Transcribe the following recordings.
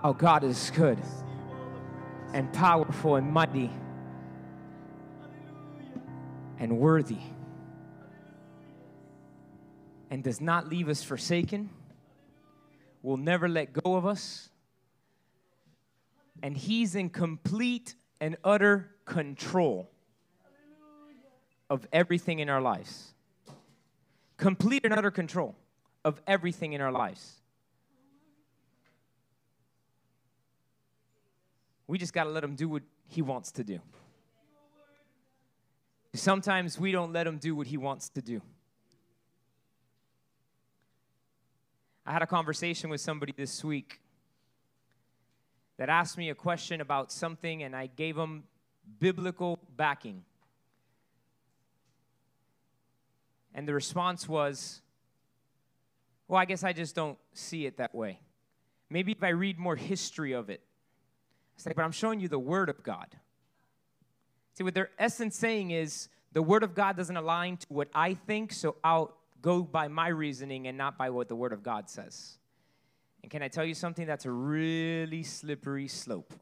Our God is good and powerful and mighty and worthy and does not leave us forsaken, will never let go of us, and He's in complete and utter control of everything in our lives. Complete and utter control of everything in our lives. We just got to let him do what he wants to do. Sometimes we don't let him do what he wants to do. I had a conversation with somebody this week that asked me a question about something, and I gave him biblical backing. And the response was, Well, I guess I just don't see it that way. Maybe if I read more history of it. But I'm showing you the Word of God. See, what their essence saying is the Word of God doesn't align to what I think, so I'll go by my reasoning and not by what the Word of God says. And can I tell you something? That's a really slippery slope.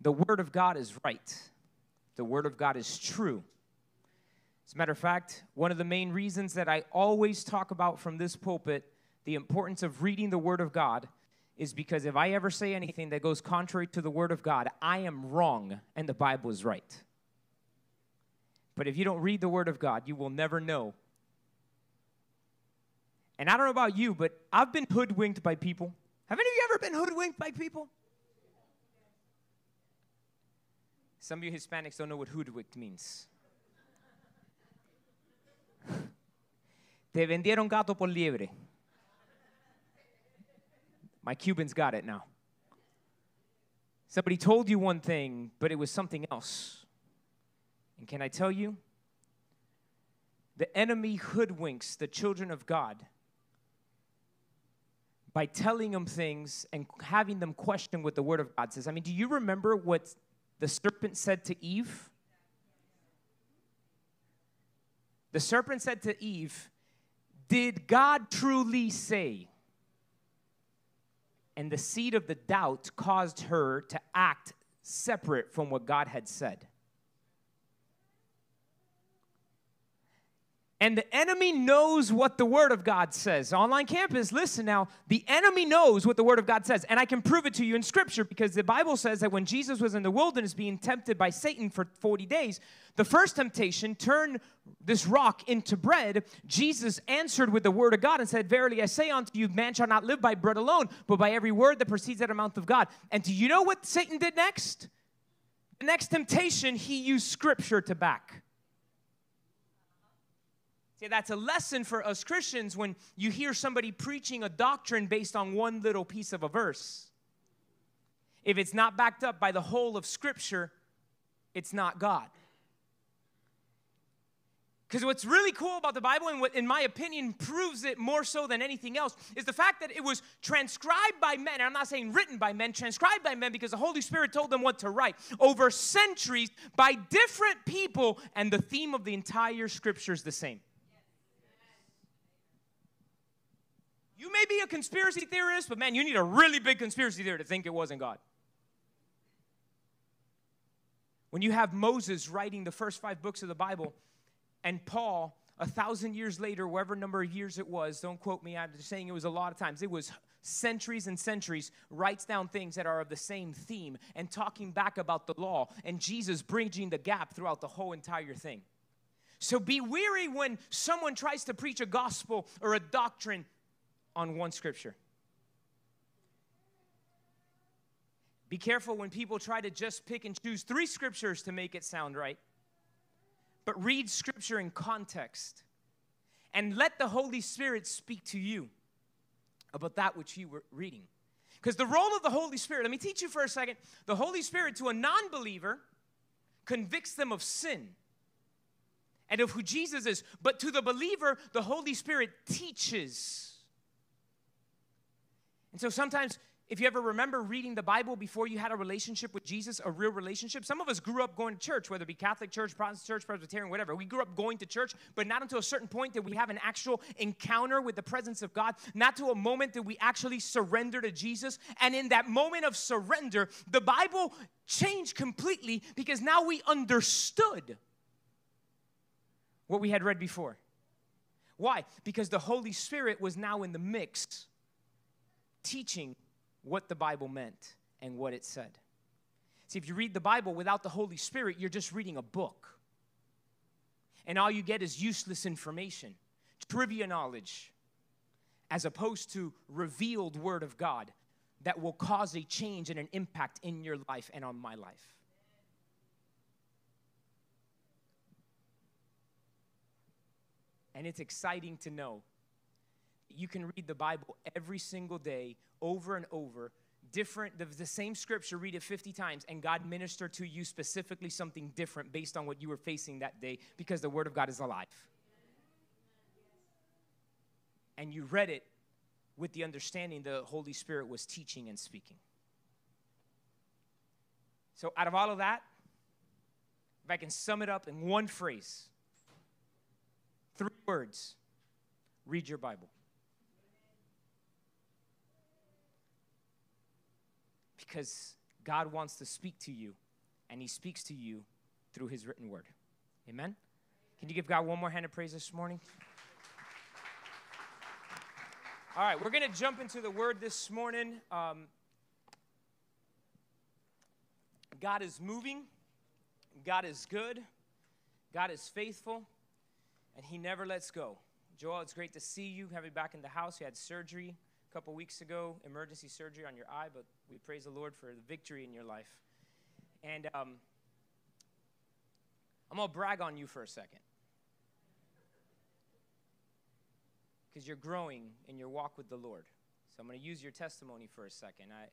The Word of God is right, the Word of God is true. As a matter of fact, one of the main reasons that I always talk about from this pulpit the importance of reading the Word of God is because if I ever say anything that goes contrary to the Word of God, I am wrong and the Bible is right. But if you don't read the Word of God, you will never know. And I don't know about you, but I've been hoodwinked by people. Have any of you ever been hoodwinked by people? Some of you Hispanics don't know what hoodwinked means. Te vendieron gato por liebre. My Cubans got it now. Somebody told you one thing, but it was something else. And can I tell you? The enemy hoodwinks the children of God by telling them things and having them question what the Word of God says. I mean, do you remember what the serpent said to Eve? The serpent said to Eve, Did God truly say? And the seed of the doubt caused her to act separate from what God had said. And the enemy knows what the Word of God says. Online campus, listen now. The enemy knows what the Word of God says. And I can prove it to you in Scripture because the Bible says that when Jesus was in the wilderness being tempted by Satan for 40 days, the first temptation, turn this rock into bread, Jesus answered with the Word of God and said, Verily I say unto you, man shall not live by bread alone, but by every word that proceeds out of the mouth of God. And do you know what Satan did next? The next temptation, he used Scripture to back. See, that's a lesson for us Christians when you hear somebody preaching a doctrine based on one little piece of a verse. If it's not backed up by the whole of Scripture, it's not God. Because what's really cool about the Bible, and what, in my opinion, proves it more so than anything else, is the fact that it was transcribed by men. And I'm not saying written by men, transcribed by men because the Holy Spirit told them what to write over centuries by different people, and the theme of the entire Scripture is the same. You may be a conspiracy theorist, but man, you need a really big conspiracy theory to think it wasn't God. When you have Moses writing the first five books of the Bible, and Paul, a thousand years later, whatever number of years it was, don't quote me, I'm just saying it was a lot of times, it was centuries and centuries, writes down things that are of the same theme and talking back about the law, and Jesus bridging the gap throughout the whole entire thing. So be weary when someone tries to preach a gospel or a doctrine on one scripture. Be careful when people try to just pick and choose three scriptures to make it sound right. But read scripture in context and let the Holy Spirit speak to you about that which you were reading. Because the role of the Holy Spirit, let me teach you for a second. The Holy Spirit to a non believer convicts them of sin and of who Jesus is. But to the believer, the Holy Spirit teaches and so sometimes If you ever remember reading the Bible before you had a relationship with Jesus, a real relationship, some of us grew up going to church, whether it be Catholic church, Protestant church, Presbyterian, whatever. We grew up going to church, but not until a certain point did we have an actual encounter with the presence of God, not to a moment that we actually surrender to Jesus. And in that moment of surrender, the Bible changed completely because now we understood what we had read before. Why? Because the Holy Spirit was now in the mix, teaching what the Bible meant and what it said. See, if you read the Bible without the Holy Spirit, you're just reading a book. And all you get is useless information, trivia knowledge, as opposed to revealed Word of God that will cause a change and an impact in your life and on my life. And it's exciting to know you can read the Bible every single day over and over. Different the, the, same scripture read it 50 times and god minister to you specifically something different based on what you were facing that day because the word of god is alive. And you read it with the understanding the holy spirit was teaching and speaking. So out of all of that if i can sum it up in one phrase three words read your bible because God wants to speak to you, and He speaks to you through His written word. Amen? Can you give God one more hand of praise this morning? All right, we're going to jump into the word this morning. Um, God is moving, God is good, God is faithful, and He never lets go. Joel, it's great to see you. Have you back in the house. You had surgery a couple weeks ago, emergency surgery on your eye, but we praise the Lord for the victory in your life. And um, I'm going to brag on you for a second. Because you're growing in your walk with the Lord. So I'm going to use your testimony for a second. I,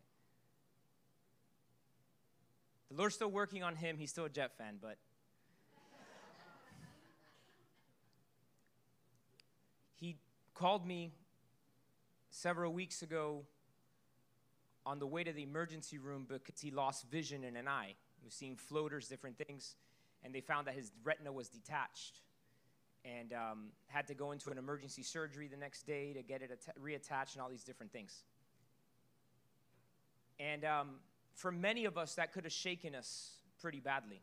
the Lord's still working on him. He's still a Jet fan, but he called me several weeks ago on the way to the emergency room because he lost vision in an eye. He was seeing floaters, different things, and they found that his retina was detached and um, had to go into an emergency surgery the next day to get it att- reattached and all these different things. And um, for many of us, that could have shaken us pretty badly.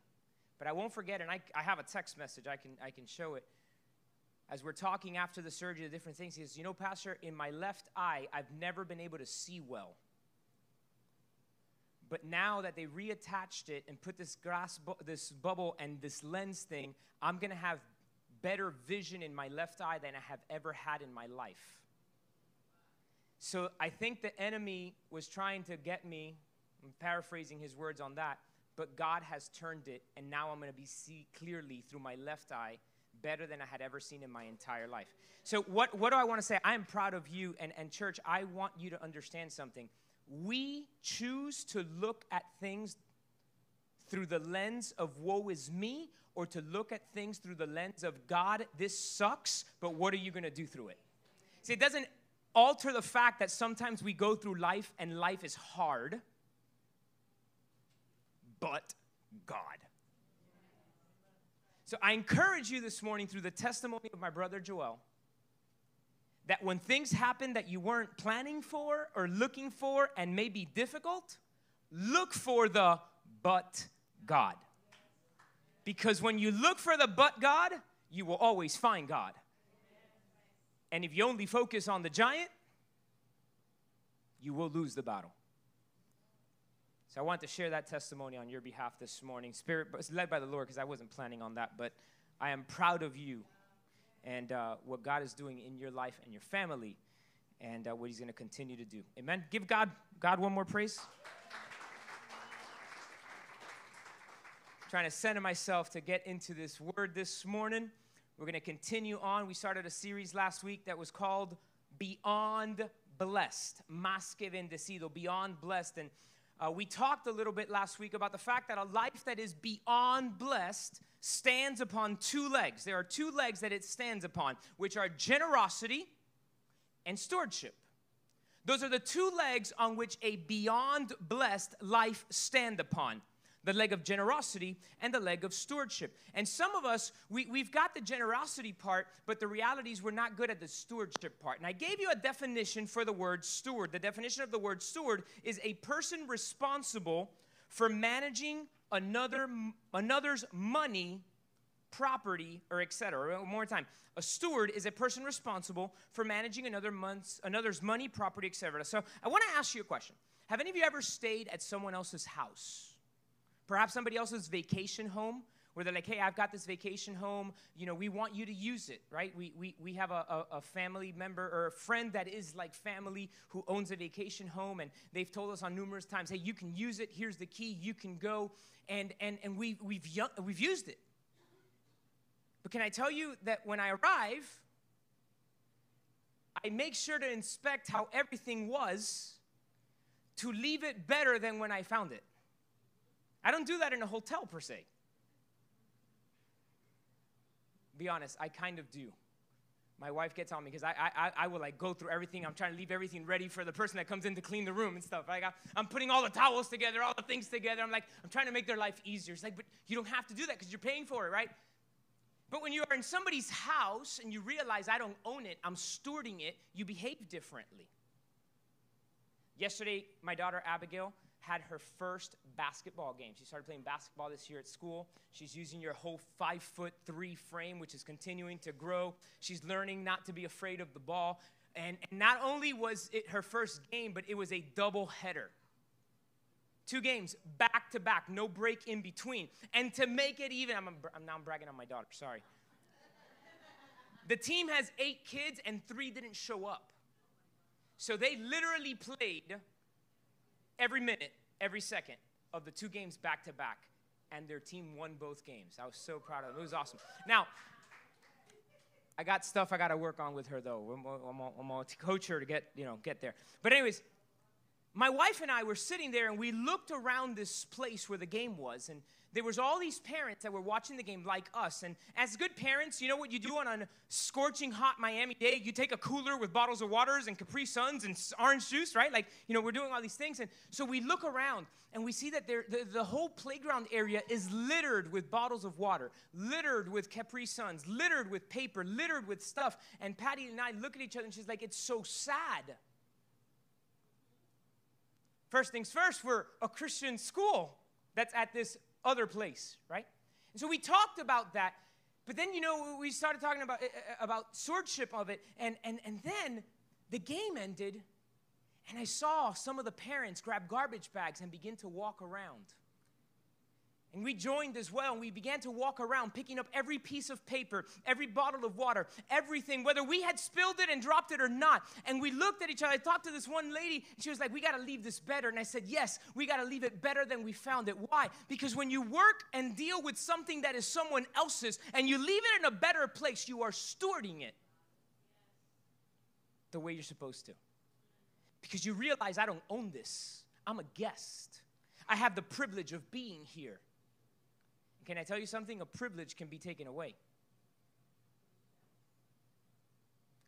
But I won't forget, and I, I have a text message, I can, I can show it as we're talking after the surgery, the different things, he says, You know, Pastor, in my left eye, I've never been able to see well. But now that they reattached it and put this glass, bu- this bubble and this lens thing, I'm to have better vision in my left eye than I have ever had in my life. So I think the enemy was trying to get me, I'm paraphrasing his words on that, but God has turned it, and now I'm to be see clearly through my left eye better than I had ever seen in my entire life. So, what, what do I want to say? I am proud of you, and, and church, I want you to understand something. We choose to look at things through the lens of woe is me, or to look at things through the lens of God, this sucks, but what are you going to do through it? See, it doesn't alter the fact that sometimes we go through life and life is hard, but God. So I encourage you this morning through the testimony of my brother Joel that when things happen that you weren't planning for or looking for and may be difficult, look for the but God. Because when you look for the but God, you will always find God. And if you only focus on the giant, you will lose the battle. So I want to share that testimony on your behalf this morning. Spirit was led by the Lord because I wasn't planning on that, but I am proud of you and uh, what God is doing in your life and your family and uh, what He's going to continue to do. Amen. Give God God one more praise. Trying to center myself to get into this word this morning. We're going to continue on. We started a series last week that was called Beyond Blessed, Más que bendecido, Beyond Blessed, and uh, we talked a little bit last week about the fact that a life that is beyond blessed stands upon two legs. There are two legs that it stands upon, which are generosity and stewardship. Those are the two legs on which a beyond blessed life stand upon the leg of generosity and the leg of stewardship. And some of us, we, we've got the generosity part, but the reality is we're not good at the stewardship part. And I gave you a definition for the word steward. The definition of the word steward is a person responsible for managing another, another's money property, or etc. One more time. A steward is a person responsible for managing another month's, another's money, property, etc. So I want to ask you a question. Have any of you ever stayed at someone else's house? Perhaps somebody else's vacation home where they're like, hey, I've got this vacation home. You know, we want you to use it, right? We, we, we have a, a, a, family member or a friend that is like family who owns a vacation home, and they've told us on numerous times, hey, you can use it. Here's the key. You can go. And, and, and we, we've, we've used it. But can I tell you that when I arrive, I make sure to inspect how everything was to leave it better than when I found it. I don't do that in a hotel per se. Be honest, I kind of do. My wife gets on me because I, I, I will like go through everything. I'm trying to leave everything ready for the person that comes in to clean the room and stuff. Like I, I'm putting all the towels together, all the things together. I'm like, I'm trying to make their life easier. It's like, but you don't have to do that because you're paying for it, right? But when you are in somebody's house and you realize I don't own it, I'm stewarding it, you behave differently. Yesterday, my daughter Abigail, had her first basketball game. She started playing basketball this year at school. She's using your whole five foot three frame, which is continuing to grow. She's learning not to be afraid of the ball. And, and not only was it her first game, but it was a double header. Two games back to back, no break in between. And to make it even, I'm, I'm now I'm bragging on my daughter, sorry. the team has eight kids and three didn't show up. So they literally played every minute, every second of the two games back to back, and their team won both games. I was so proud of them. It was awesome. Now, I got stuff I got to work on with her though. I'm gonna coach her to get you know get there. But anyways, my wife and I were sitting there and we looked around this place where the game was, and there was all these parents that were watching the game like us. And as good parents, you know what you do on a scorching hot Miami day? You take a cooler with bottles of waters and Capri Suns and orange juice, right? Like, you know, we're doing all these things. And so we look around and we see that there, the, the whole playground area is littered with bottles of water, littered with Capri Suns, littered with paper, littered with stuff. And Patty and I look at each other and she's like, it's so sad. First things first, we're a Christian school that's at this other place, right? And so we talked about that, but then, you know, we started talking about, uh, uh, about stewardship of it, and, and, and then the game ended, and I saw some of the parents grab garbage bags and begin to walk around. And we joined as well, and we began to walk around picking up every piece of paper, every bottle of water, everything, whether we had spilled it and dropped it or not. And we looked at each other. I talked to this one lady, and she was like, We got to leave this better. And I said, Yes, we got to leave it better than we found it. Why? Because when you work and deal with something that is someone else's and you leave it in a better place, you are stewarding it the way you're supposed to. Because you realize I don't own this, I'm a guest. I have the privilege of being here. Can I tell you something? A privilege can be taken away.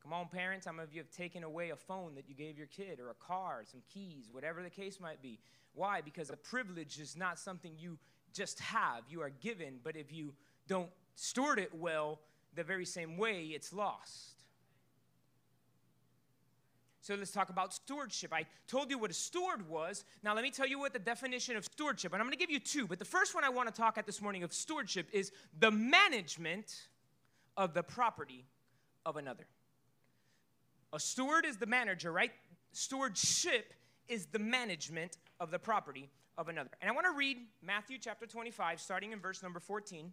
Come on, parents, some of you have taken away a phone that you gave your kid, or a car, some keys, whatever the case might be. Why? Because a privilege is not something you just have, you are given, but if you don't steward it well, the very same way, it's lost. So let's talk about stewardship. I told you what a steward was. Now let me tell you what the definition of stewardship. And I'm going to give you two, but the first one I want to talk at this morning of stewardship is the management of the property of another. A steward is the manager, right? Stewardship is the management of the property of another. And I want to read Matthew chapter 25 starting in verse number 14.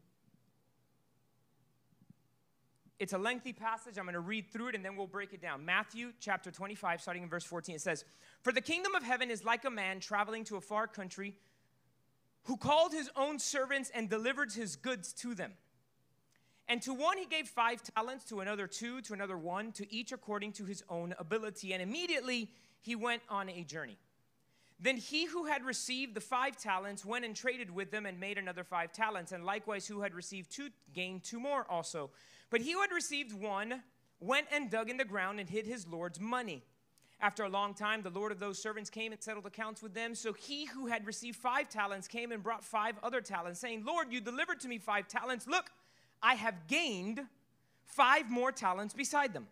It's a lengthy passage. I'm going to read through it and then we'll break it down. Matthew chapter 25, starting in verse 14, it says, For the kingdom of heaven is like a man traveling to a far country who called his own servants and delivered his goods to them. And to one he gave five talents, to another two, to another one, to each according to his own ability. And immediately he went on a journey. Then he who had received the five talents went and traded with them and made another five talents. And likewise, who had received two gained two more also. But he who had received one went and dug in the ground and hid his Lord's money. After a long time, the Lord of those servants came and settled accounts with them. So he who had received five talents came and brought five other talents, saying, Lord, you delivered to me five talents. Look, I have gained five more talents beside them.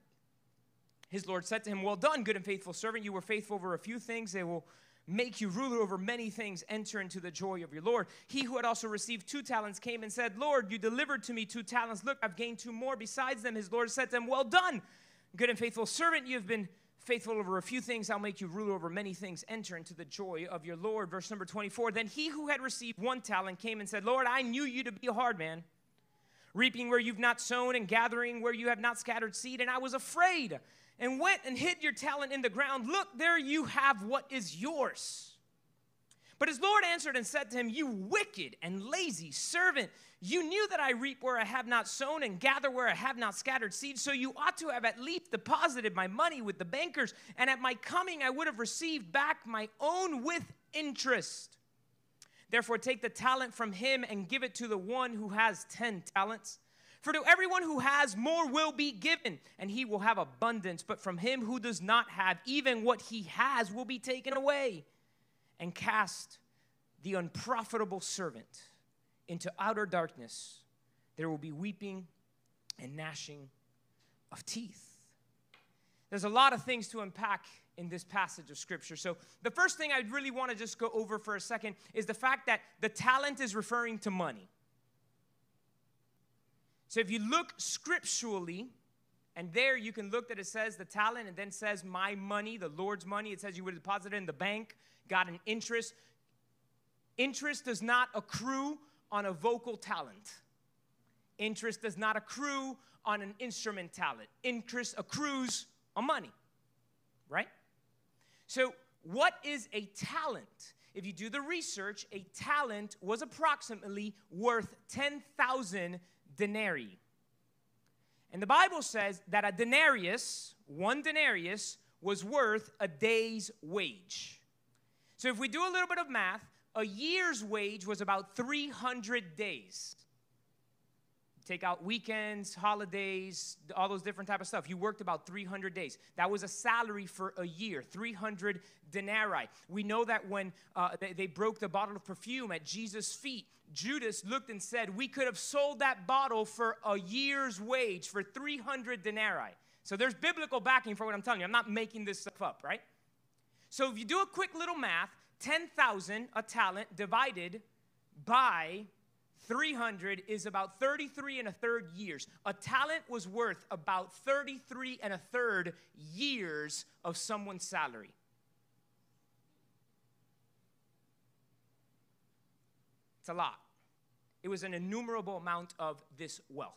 His Lord said to him, Well done, good and faithful servant. You were faithful over a few things. They will make you ruler over many things. Enter into the joy of your Lord. He who had also received two talents came and said, Lord, you delivered to me two talents. Look, I've gained two more besides them. His Lord said to him, Well done, good and faithful servant. You have been faithful over a few things, I'll make you ruler over many things. Enter into the joy of your Lord. Verse number 24. Then he who had received one talent came and said, Lord, I knew you to be a hard man, reaping where you've not sown and gathering where you have not scattered seed. And I was afraid and went and hid your talent in the ground. Look, there you have what is yours. But his Lord answered and said to him, You wicked and lazy servant, you knew that I reap where I have not sown and gather where I have not scattered seed, so you ought to have at least deposited my money with the bankers, and at my coming I would have received back my own with interest. Therefore, take the talent from him and give it to the one who has ten talents. For to everyone who has, more will be given, and he will have abundance. But from him who does not have, even what he has will be taken away and cast the unprofitable servant into outer darkness. There will be weeping and gnashing of teeth. There's a lot of things to unpack in this passage of scripture. So, the first thing I really want to just go over for a second is the fact that the talent is referring to money. So, if you look scripturally, and there you can look that it says the talent and then says my money, the Lord's money. It says you would deposit it in the bank got an interest. Interest does not accrue on a vocal talent. Interest does not accrue on an instrument talent. Interest accrues on money, right? So, what is a talent? If you do the research, a talent was approximately worth 10,000 denarii. And the Bible says that a denarius, one denarius, was worth a day's wage. So if we do a little bit of math, a year's wage was about 300 days. Take out weekends, holidays, all those different type of stuff. You worked about 300 days. That was a salary for a year, 300 denarii. We know that when uh, they, they broke the bottle of perfume at Jesus' feet, Judas looked and said, We could have sold that bottle for a year's wage for 300 denarii. So there's biblical backing for what I'm telling you. I'm not making this stuff up, right? So if you do a quick little math, 10,000 a talent divided by 300 is about 33 and a third years. A talent was worth about 33 and a third years of someone's salary. It's a lot. It was an innumerable amount of this wealth.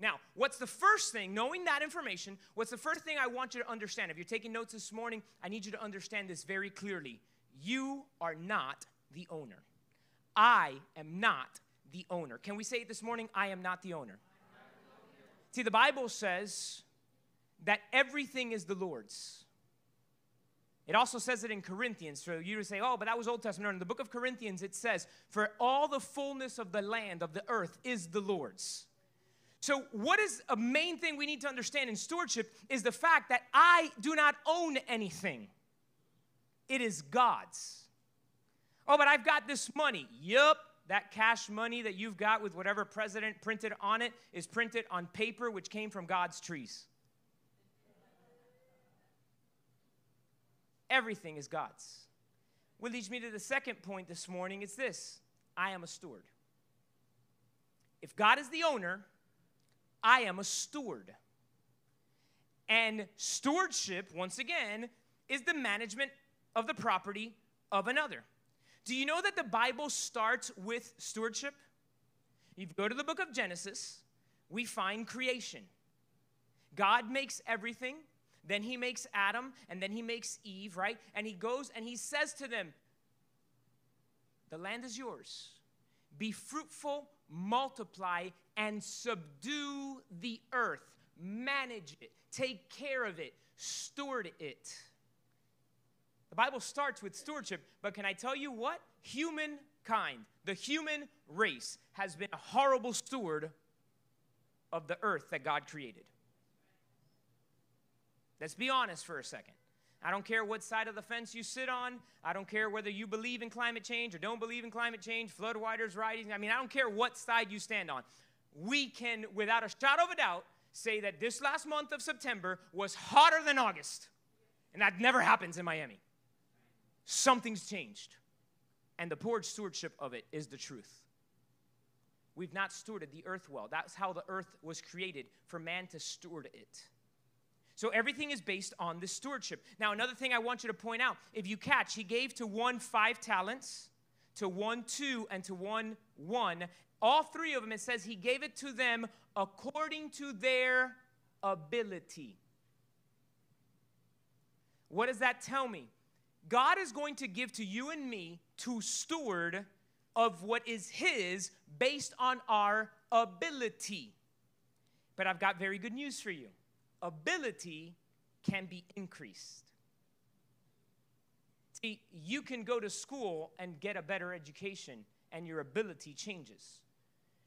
Now, what's the first thing, knowing that information, what's the first thing I want you to understand? If you're taking notes this morning, I need you to understand this very clearly. You are not the owner. I am not the owner. Can we say it this morning? I am not the owner. See, the Bible says that everything is the Lord's. It also says it in Corinthians. So you to say, oh, but that was Old Testament. No, in the book of Corinthians, it says, for all the fullness of the land, of the earth, is the Lord's. So, what is a main thing we need to understand in stewardship is the fact that I do not own anything, it is God's. Oh, but I've got this money. Yup, that cash money that you've got with whatever president printed on it is printed on paper which came from God's trees. Everything is God's. What leads me to the second point this morning. It's this I am a steward. If God is the owner, I am a steward. And stewardship, once again, is the management of the property of another. Do you know that the Bible starts with stewardship? You go to the book of Genesis, we find creation. God makes everything, then he makes Adam, and then he makes Eve, right? And he goes and he says to them, The land is yours. Be fruitful, multiply, and subdue the earth. Manage it, take care of it, steward it. The Bible starts with stewardship, but can I tell you what? Humankind, the human race, has been a horrible steward of the earth that God created. Let's be honest for a second. I don't care what side of the fence you sit on. I don't care whether you believe in climate change or don't believe in climate change, floodwaters rising. I mean, I don't care what side you stand on. We can, without a shadow of a doubt, say that this last month of September was hotter than August. And that never happens in Miami. Something's changed. And the poor stewardship of it is the truth. We've not stewarded the earth well. That's how the earth was created, for man to steward it. So everything is based on this stewardship. Now, another thing I want you to point out if you catch, he gave to one five talents, to one two, and to one one. All three of them, it says he gave it to them according to their ability. What does that tell me? God is going to give to you and me to steward of what is his based on our ability. But I've got very good news for you ability can be increased. See, you can go to school and get a better education, and your ability changes.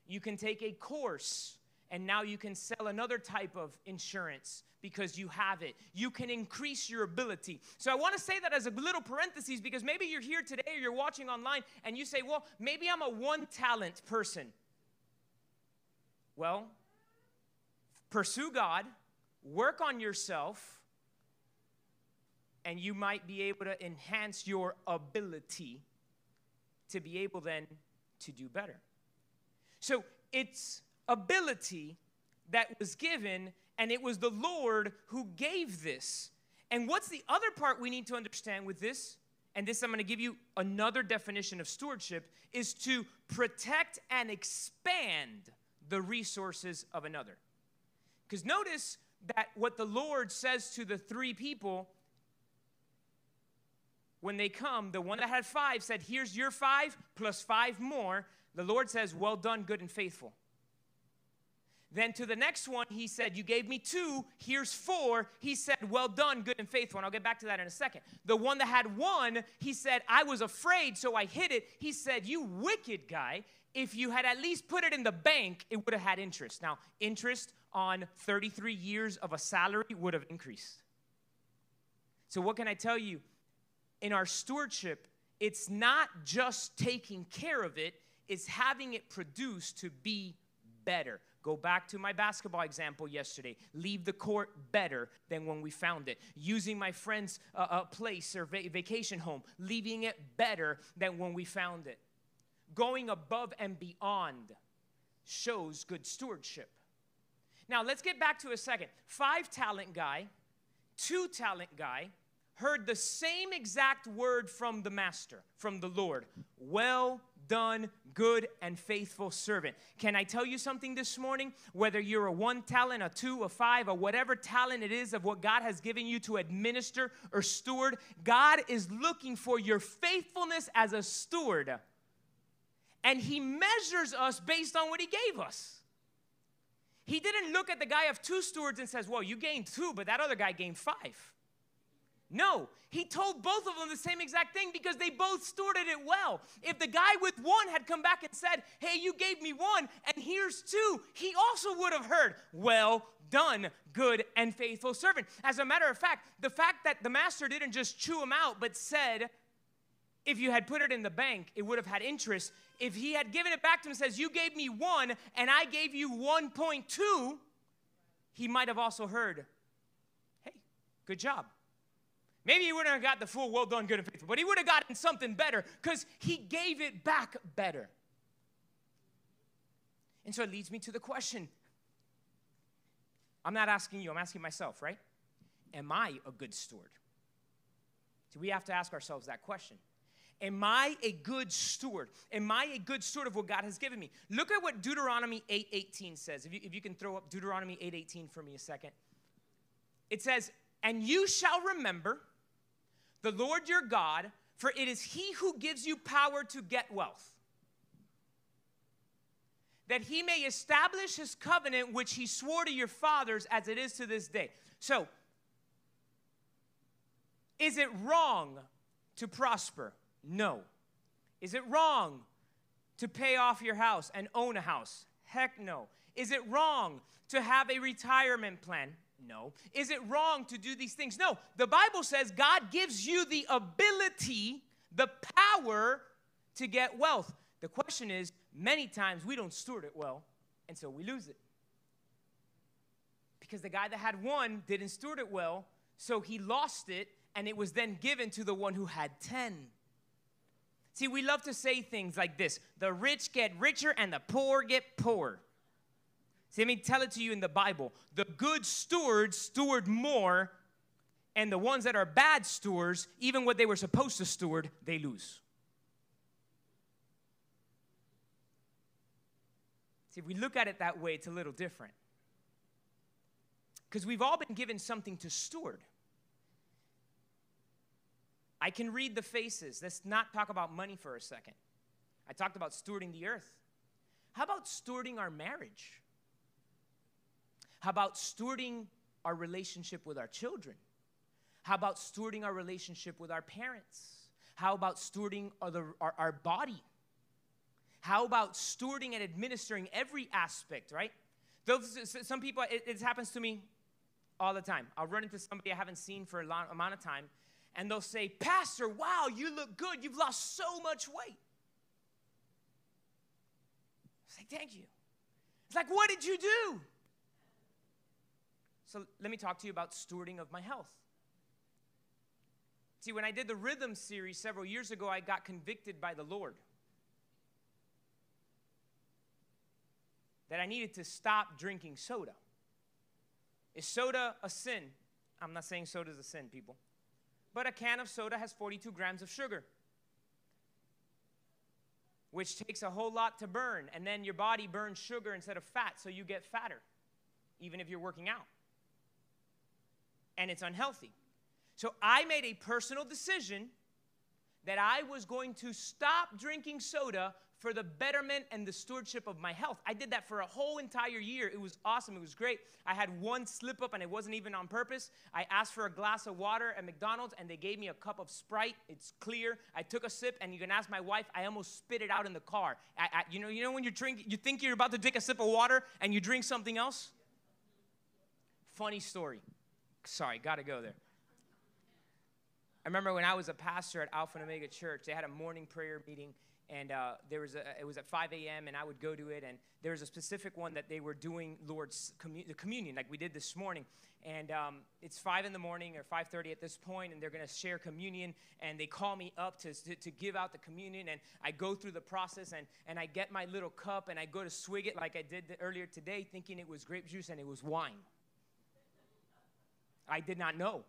You can take a course, and now you can sell another type of insurance because you have it. You can increase your ability. So I want to say that as a little parenthesis because maybe you're here today or you're watching online and you say, well, maybe I'm a one talent person. Well, pursue God work on yourself, and you might be able to enhance your ability to be able then to do better. So it's ability that was given, and it was the Lord who gave this. And what's the other part we need to understand with this? And this I'm going to give you another definition of stewardship is to protect and expand the resources of another. Because notice that what the Lord says to the three people when they come, the one that had five said, Here's your five plus five more. The Lord says, Well done, good and faithful. Then to the next one, he said, You gave me two, here's four. He said, Well done, good and faithful. And I'll get back to that in a second. The one that had one, he said, I was afraid, so I hid it. He said, You wicked guy. If you had at least put it in the bank, it would have had interest. Now, interest on 33 years of a salary would have increased. So, what can I tell you? In our stewardship, it's not just taking care of it, it's having it produced to be better. Go back to my basketball example yesterday. Leave the court better than when we found it. Using my friend's uh, uh, place or va- vacation home, leaving it better than when we found it. Going above and beyond shows good stewardship. Now, let's get back to a second. Five talent guy, two talent guy, heard the same exact word from the master, from the Lord. Well done, good and faithful servant. Can I tell you something this morning? Whether you're a one talent, a two, a five, or whatever talent it is of what God has given you to administer or steward, God is looking for your faithfulness as a steward. And He measures us based on what He gave us. He didn't look at the guy of two stewards and says, Well, you gained two, but that other guy gained five. No, he told both of them the same exact thing because they both stewarded it well. If the guy with one had come back and said, Hey, you gave me one, and here's two, he also would have heard, Well done, good and faithful servant. As a matter of fact, the fact that the master didn't just chew him out, but said, if you had put it in the bank, it would have had interest. If he had given it back to him and says, You gave me one and I gave you 1.2, he might have also heard, Hey, good job. Maybe he wouldn't have got the full well done, good and faithful, but he would have gotten something better because he gave it back better. And so it leads me to the question I'm not asking you, I'm asking myself, right? Am I a good steward? So we have to ask ourselves that question. Am I a good steward? Am I a good steward of what God has given me? Look at what Deuteronomy 8:18 says. If you, if you can throw up Deuteronomy 8:18 for me a second. It says, "And you shall remember the Lord your God, for it is he who gives you power to get wealth, that he may establish his covenant which he swore to your fathers as it is to this day." So, is it wrong to prosper? No. Is it wrong to pay off your house and own a house? Heck no. Is it wrong to have a retirement plan? No. Is it wrong to do these things? No. The Bible says God gives you the ability, the power to get wealth. The question is, many times we don't steward it well, and so we lose it. Because the guy that had one didn't steward it well, so he lost it, and it was then given to the one who had 10. See, we love to say things like this the rich get richer and the poor get poor. See, let me tell it to you in the Bible. The good stewards steward more, and the ones that are bad stewards, even what they were supposed to steward, they lose. See, if we look at it that way, it's a little different. Because we've all been given something to steward. I can read the faces. Let's not talk about money for a second. I talked about stewarding the earth. How about stewarding our marriage? How about stewarding our relationship with our children? How about stewarding our relationship with our parents? How about stewarding our, our, our body? How about stewarding and administering every aspect, right? Those, some people, it, it happens to me all the time. I'll run into somebody I haven't seen for a long amount of time, and they'll say, Pastor, wow, you look good. You've lost so much weight. I say, Thank you. It's like, what did you do? So let me talk to you about stewarding of my health. See, when I did the rhythm series several years ago, I got convicted by the Lord that I needed to stop drinking soda. Is soda a sin? I'm not saying soda is a sin, people. But a can of soda has 42 grams of sugar, which takes a whole lot to burn. And then your body burns sugar instead of fat, so you get fatter, even if you're working out. And it's unhealthy. So I made a personal decision that I was going to stop drinking soda for the betterment and the stewardship of my health. I did that for a whole entire year. It was awesome. It was great. I had one slip up and it wasn't even on purpose. I asked for a glass of water at McDonald's and they gave me a cup of Sprite. It's clear. I took a sip and you can ask my wife, I almost spit it out in the car. I, I, you know, you know when you drink, you think you're about to take a sip of water and you drink something else? Funny story. Sorry, gotta go there. I remember when I was a pastor at Alpha and Omega Church, they had a morning prayer meeting and uh, there was a, it was at 5 a.m. and I would go to it, and there was a specific one that they were doing Lord's commun- the communion, like we did this morning, and um, it's 5 in the morning or 5:30 at this point, and they're going to share communion, and they call me up to, to, to, give out the communion, and I go through the process, and, and I get my little cup, and I go to swig it like I did earlier today, thinking it was grape juice, and it was wine. I did not know.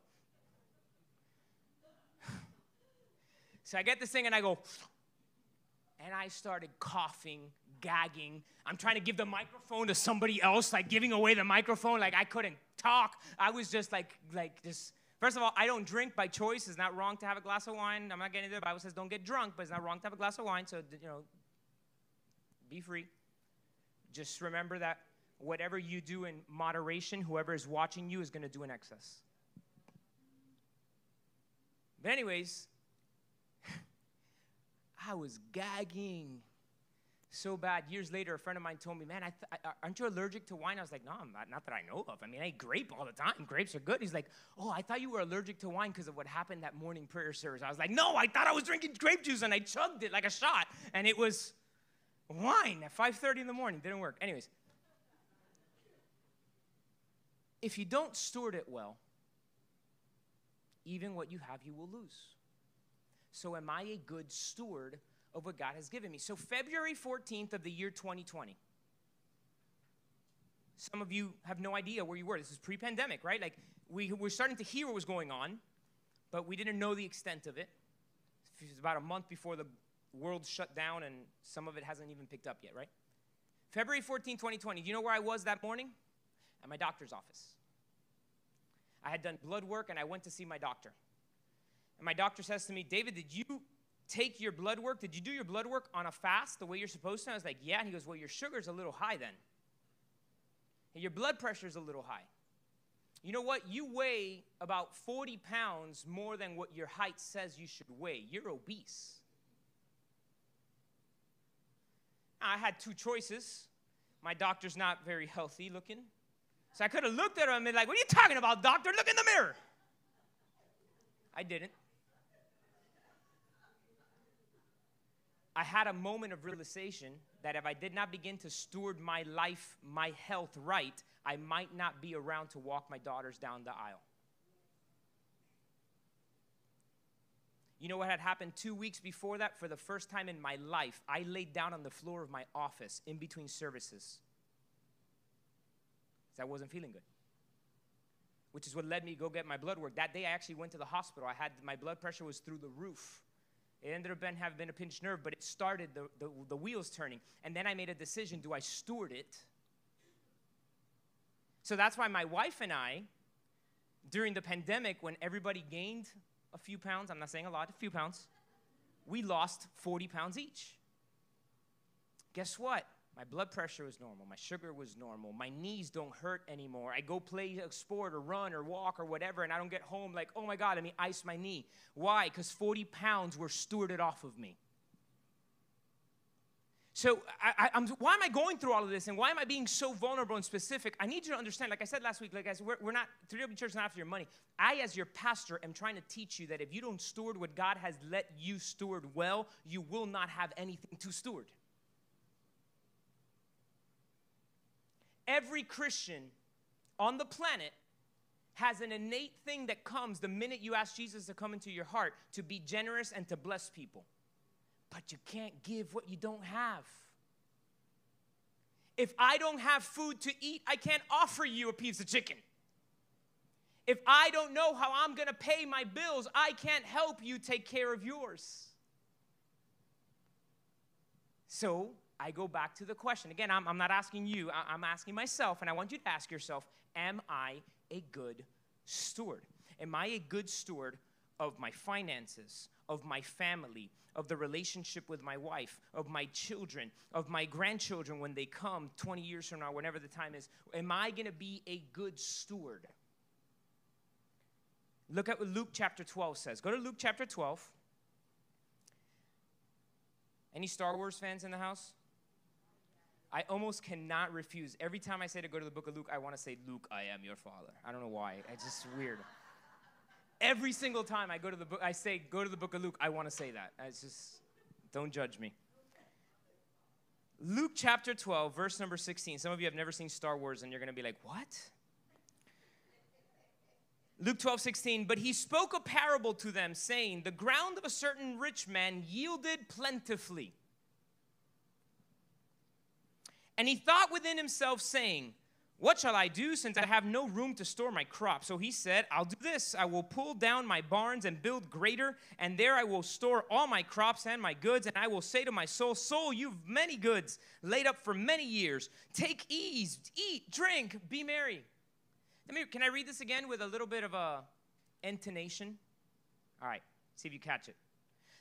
so I get this thing, and I go and I started coughing, gagging. I'm trying to give the microphone to somebody else, like giving away the microphone, like I couldn't talk. I was just like, like just. First of all, I don't drink by choice. It's not wrong to have a glass of wine. I'm not getting into. The Bible says don't get drunk, but it's not wrong to have a glass of wine. So you know, be free. Just remember that whatever you do in moderation, whoever is watching you is going to do in excess. But anyways, I was gagging so bad. Years later, a friend of mine told me, "Man, I th- aren't you allergic to wine?" I was like, "No, I'm not. Not that I know of. I mean, I eat grape all the time. Grapes are good." He's like, "Oh, I thought you were allergic to wine because of what happened that morning prayer service." I was like, "No, I thought I was drinking grape juice and I chugged it like a shot, and it was wine at 5:30 in the morning. Didn't work." Anyways, if you don't steward it well, even what you have, you will lose. So, am I a good steward of what God has given me? So, February 14th of the year 2020. Some of you have no idea where you were. This is pre pandemic, right? Like, we were starting to hear what was going on, but we didn't know the extent of it. It was about a month before the world shut down, and some of it hasn't even picked up yet, right? February 14, 2020. Do you know where I was that morning? At my doctor's office. I had done blood work and I went to see my doctor. And my doctor says to me, David, did you take your blood work? Did you do your blood work on a fast the way you're supposed to? And I was like, yeah. And he goes, well, your sugar's a little high then. And your blood pressure's a little high. You know what? You weigh about 40 pounds more than what your height says you should weigh. You're obese. I had two choices. My doctor's not very healthy looking. So I could have looked at him and been like, What are you talking about, doctor? Look in the mirror. I didn't. I had a moment of realization that if I did not begin to steward my life, my health right, I might not be around to walk my daughters down the aisle. You know what had happened two weeks before that? For the first time in my life, I laid down on the floor of my office in between services. Because I wasn't feeling good. Which is what led me go get my blood work. That day I actually went to the hospital. I had my blood pressure was through the roof. It ended up being, having been a pinched nerve, but it started the, the, the wheels turning. And then I made a decision do I steward it? So that's why my wife and I, during the pandemic, when everybody gained a few pounds, I'm not saying a lot, a few pounds, we lost 40 pounds each. Guess what? My blood pressure was normal. My sugar was normal. My knees don't hurt anymore. I go play a sport or run or walk or whatever, and I don't get home like, oh my God, let me ice my knee. Why? Because 40 pounds were stewarded off of me. So, I, am why am I going through all of this and why am I being so vulnerable and specific? I need you to understand, like I said last week, like I said, we're, we're not, 3W Church is not after your money. I, as your pastor, am trying to teach you that if you don't steward what God has let you steward well, you will not have anything to steward. Every Christian on the planet has an innate thing that comes the minute you ask Jesus to come into your heart to be generous and to bless people but you can't give what you don't have. If I don't have food to eat, I can't offer you a piece of chicken. If I don't know how I'm going to pay my bills, I can't help you take care of yours. So I go back to the question. Again, I'm, I'm not asking you, I, I'm asking myself, and I want you to ask yourself Am I a good steward? Am I a good steward of my finances, of my family, of the relationship with my wife, of my children, of my grandchildren when they come 20 years from now, whenever the time is? Am I going to be a good steward? Look at what Luke chapter 12 says. Go to Luke chapter 12. Any Star Wars fans in the house? I almost cannot refuse. Every time I say to go to the book of Luke, I want to say, Luke, I am your father. I don't know why. It's just weird. Every single time I go to the book, I say, go to the book of Luke, I want to say that. It's just, don't judge me. Luke chapter 12, verse number 16. Some of you have never seen Star Wars and you're going to be like, what? Luke 12, 16. But he spoke a parable to them, saying, The ground of a certain rich man yielded plentifully. And he thought within himself, saying, what shall I do since I have no room to store my crops? So he said, I'll do this. I will pull down my barns and build greater, and there I will store all my crops and my goods. And I will say to my soul, Soul, you've many goods laid up for many years. Take ease, eat, drink, be merry. Me, can I read this again with a little bit of a intonation? All right, see if you catch it.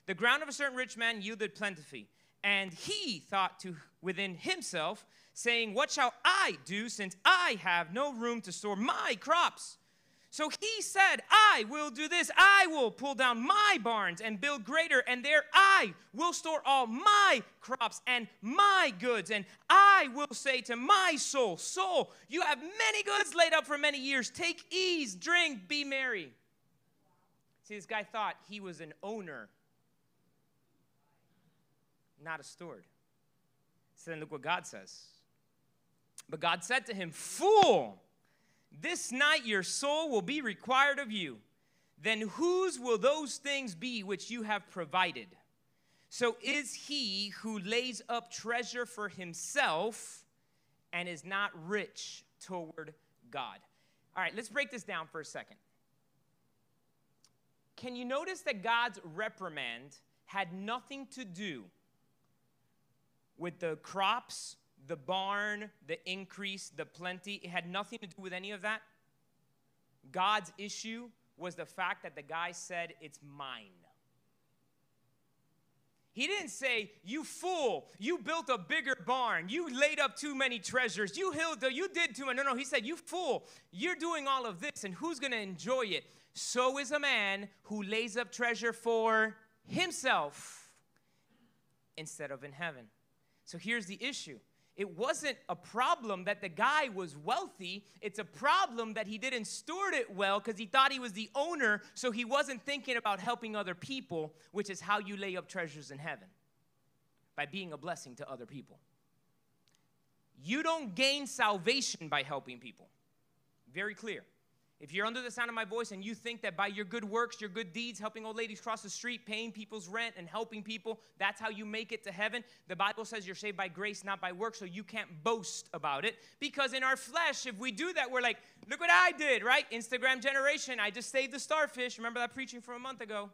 The ground of a certain rich man yielded plentifully, and he thought to within himself, saying, What shall I do since I have no room to store my crops? So he said, I will do this. I will pull down my barns and build greater, and there I will store all my crops and my goods. And I will say to my soul, Soul, you have many goods laid up for many years. Take ease, drink, be merry. See, this guy thought he was an owner, not a steward. So then look what God says. But God said to him, Fool, this night your soul will be required of you. Then whose will those things be which you have provided? So is he who lays up treasure for himself and is not rich toward God. All right, let's break this down for a second. Can you notice that God's reprimand had nothing to do with the crops the barn, the increase, the plenty, it had nothing to do with any of that. God's issue was the fact that the guy said, It's mine. He didn't say, You fool, you built a bigger barn, you laid up too many treasures, you, held, you did too much. No, no, he said, You fool, you're doing all of this, and who's gonna enjoy it? So is a man who lays up treasure for himself instead of in heaven. So here's the issue it wasn't a problem that the guy was wealthy. It's a problem that he didn't steward it well because he thought he was the owner, so he wasn't thinking about helping other people, which is how you lay up treasures in heaven by being a blessing to other people. You don't gain salvation by helping people. Very clear. If you're under the sound of my voice and you think that by your good works, your good deeds, helping old ladies cross the street, paying people's rent, and helping people, that's how you make it to heaven, the Bible says you're saved by grace, not by works, so you can't boast about it. Because in our flesh, if we do that, we're like, look what I did, right? Instagram generation, I just saved the starfish. Remember that preaching from a month ago?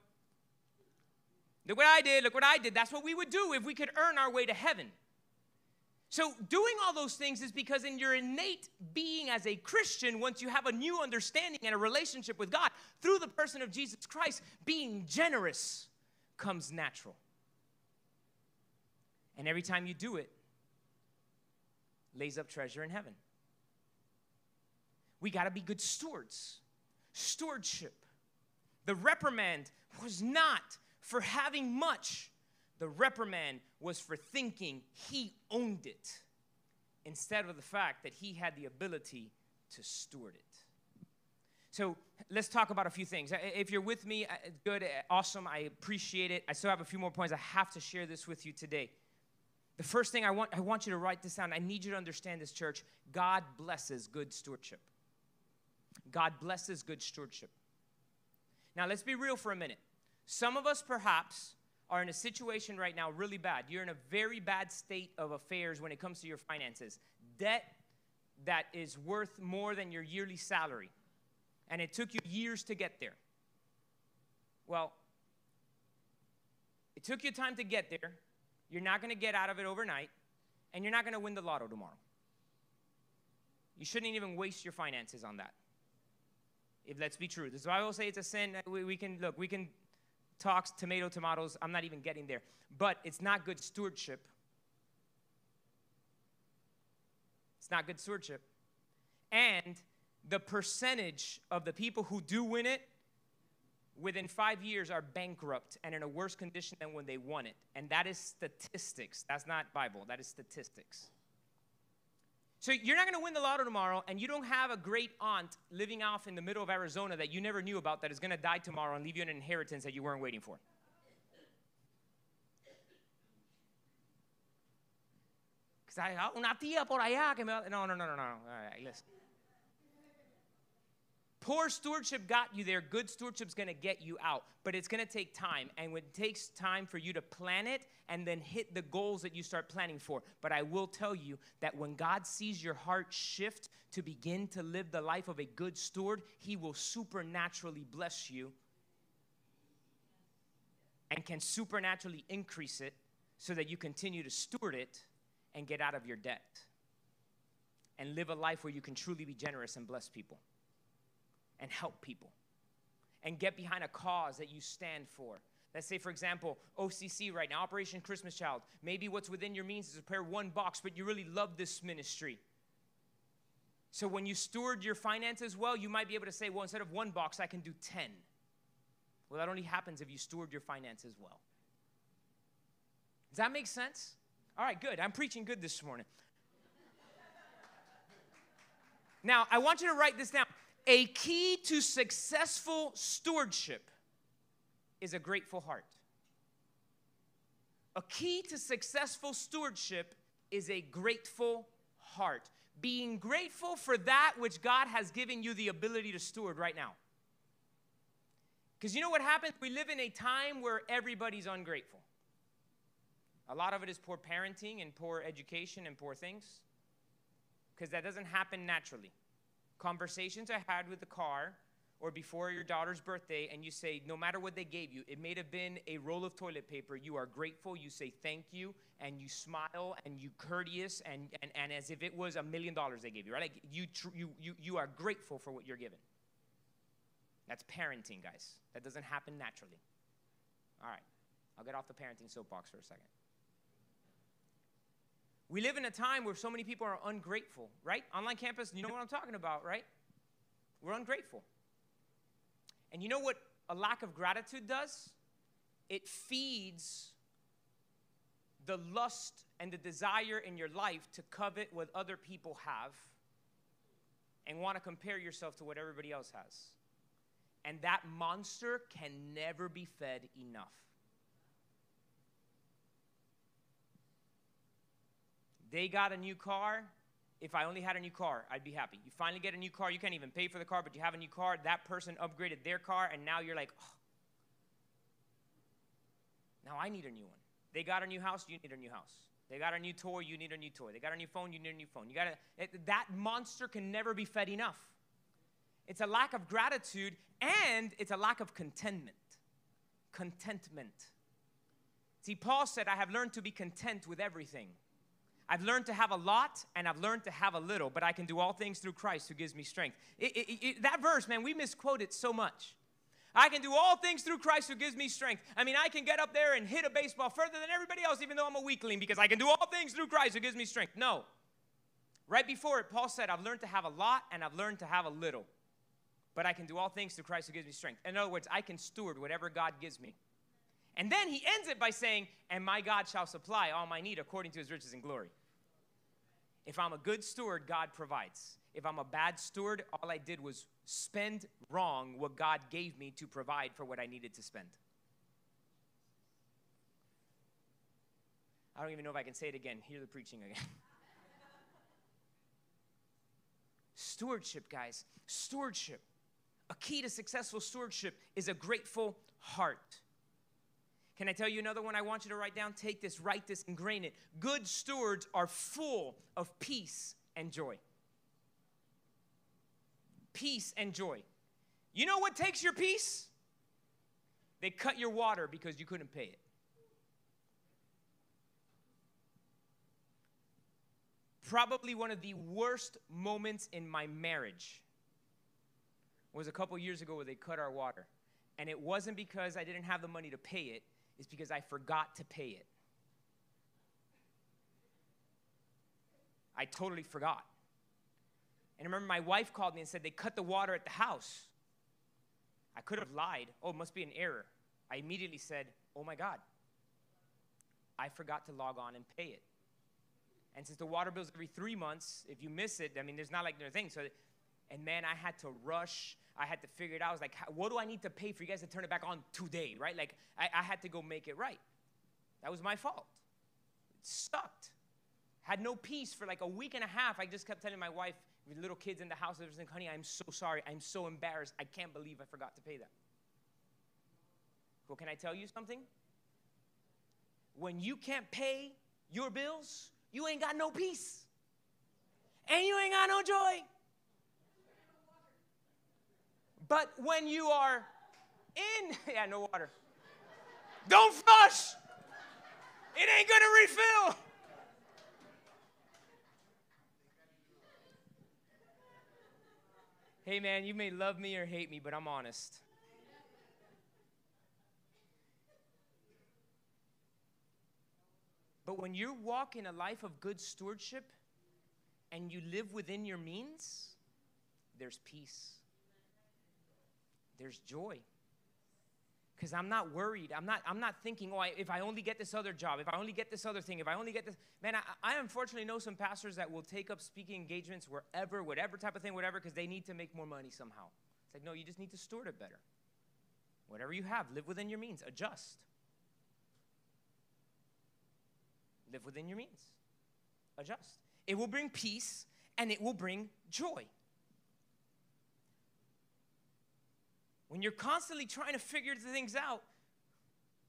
Look what I did, look what I did. That's what we would do if we could earn our way to heaven. So, doing all those things is because in your innate being as a Christian, once you have a new understanding and a relationship with God through the person of Jesus Christ, being generous comes natural. And every time you do it, lays up treasure in heaven. We got to be good stewards. Stewardship. The reprimand was not for having much, the reprimand was for thinking he owned it instead of the fact that he had the ability to steward it. So let's talk about a few things. If you're with me, uh, good, uh, awesome, I appreciate it. I still have a few more points. I have to share this with you today. The first thing I want, I want you to write this down. I need you to understand this, church. God blesses good stewardship. God blesses good stewardship. Now, let's be real for a minute. Some of us, perhaps, are in a situation right now really bad. You're in a very bad state of affairs when it comes to your finances. Debt that is worth more than your yearly salary. And it took you years to get there. Well, it took you time to get there. You're not going to get out of it overnight. And you're not going to win the lotto tomorrow. You shouldn't even waste your finances on that. If let's be true. Does the Bible say it's a sin? We, we can look, we can talks, tomato, tomatoes. I'm not even getting there. But it's not good stewardship. It's not good stewardship. And the percentage of the people who do win it within five years are bankrupt and in a worse condition than when they won it. And that is statistics. That's not Bible, that is statistics. So you're not going to win the lotto tomorrow, and you don't have a great aunt living off in the middle of Arizona that you never knew about that is going to die tomorrow and leave you an inheritance that you weren't waiting for. Because I, ah, una tía por allá que me... No, no, no, no, no. All right, listen. Poor stewardship got you there. Good stewardship's going to get you out, but it's going to take time. And it takes time for you to plan it and then hit the goals that you start planning for. But I will tell you that when God sees your heart shift to begin to live the life of a good steward, He will supernaturally bless you and can supernaturally increase it so that you continue to steward it and get out of your debt and live a life where you can truly be generous and bless people and help people and get behind a cause that you stand for. Let's say, for example, OCC right now, Operation Christmas Child. Maybe what's within your means is to prepare one box, but you really love this ministry. So when you steward your finances well, you might be able to say, well, instead of one box, I can do 10. Well, that only happens if you steward your finances well. Does that make sense? All right, good. I'm preaching good this morning. Now, I want you to write this down. A key to successful stewardship is a grateful heart. A key to successful stewardship is a grateful heart. Being grateful for that which God has given you the ability to steward right now. Because you know what happens? We live in a time where everybody's ungrateful. A lot of it is poor parenting and poor education and poor things. Because that doesn't happen naturally conversations I had with the car or before your daughter's birthday, and you say, no matter what they gave you, it may have been a roll of toilet paper, you are grateful, you say thank you, and you smile, and you courteous, and, and, and as if it was a million dollars they gave you, right? Like you, tr- you, you, you are grateful for what you're given. That's parenting, guys. That doesn't happen naturally. All right, I'll get off the parenting soapbox for a second. We live in a time where so many people are ungrateful, right? Online campus, you know what I'm talking about, right? We're ungrateful. And you know what a lack of gratitude does? It feeds the lust and the desire in your life to covet what other people have and want to compare yourself to what everybody else has. And that monster can never be fed enough. They got a new car. If I only had a new car, I'd be happy. You finally get a new car. You can't even pay for the car, but you have a new car. That person upgraded their car, and now you're like, oh, now I need a new one. They got a new house, you need a new house. They got a new toy, you need a new toy. They got a new phone, you need a new phone. You got to that monster can never be fed enough. It's a lack of gratitude and it's a lack of contentment. Contentment. See, Paul said, I have learned to be content with everything. I've learned to have a lot and I've learned to have a little, but I can do all things through Christ who gives me strength. It, it, it, that verse, man, we misquote it so much. I can do all things through Christ who gives me strength. I mean, I can get up there and hit a baseball further than everybody else, even though I'm a weakling, because I can do all things through Christ who gives me strength. No. Right before it, Paul said, I've learned to have a lot and I've learned to have a little, but I can do all things through Christ who gives me strength. In other words, I can steward whatever God gives me. And then he ends it by saying, And my God shall supply all my need according to his riches and glory. If I'm a good steward, God provides. If I'm a bad steward, all I did was spend wrong what God gave me to provide for what I needed to spend. I don't even know if I can say it again. Hear the preaching again. stewardship, guys. Stewardship. A key to successful stewardship is a grateful heart. Can I tell you another one I want you to write down? Take this, write this, ingrain it. Good stewards are full of peace and joy. Peace and joy. You know what takes your peace? They cut your water because you couldn't pay it. Probably one of the worst moments in my marriage was a couple years ago where they cut our water. And it wasn't because I didn't have the money to pay it, is because I forgot to pay it. I totally forgot. And I remember my wife called me and said they cut the water at the house. I could have lied. Oh, it must be an error. I immediately said, Oh my God, I forgot to log on and pay it. And since the water bill's every three months, if you miss it, I mean, there's not like there's thing. So, and man, I had to rush I had to figure it out. I was like, what do I need to pay for you guys to turn it back on today, right? Like, I, I had to go make it right. That was my fault. It sucked. Had no peace for like a week and a half. I just kept telling my wife, with little kids in the house, everything, honey, I'm so sorry. I'm so embarrassed. I can't believe I forgot to pay that. Well, can I tell you something? When you can't pay your bills, you ain't got no peace. And you ain't got no joy. But when you are in, yeah, no water. Don't flush. It ain't gonna refill. Hey man, you may love me or hate me, but I'm honest. But when you walk in a life of good stewardship and you live within your means, there's peace there's joy. Because i'm not worried. I'm not i'm not thinking oh I, if i only get this other job if i only get this other thing if i only get this man i, I unfortunately know some pastors that will take up speaking engagements wherever whatever type of thing whatever because they need to make more money somehow. It's like no you just need to steward it better. Whatever you have live within your means. Adjust. Live within your means. Adjust. It will bring peace and it will bring joy When you're constantly trying to figure things out,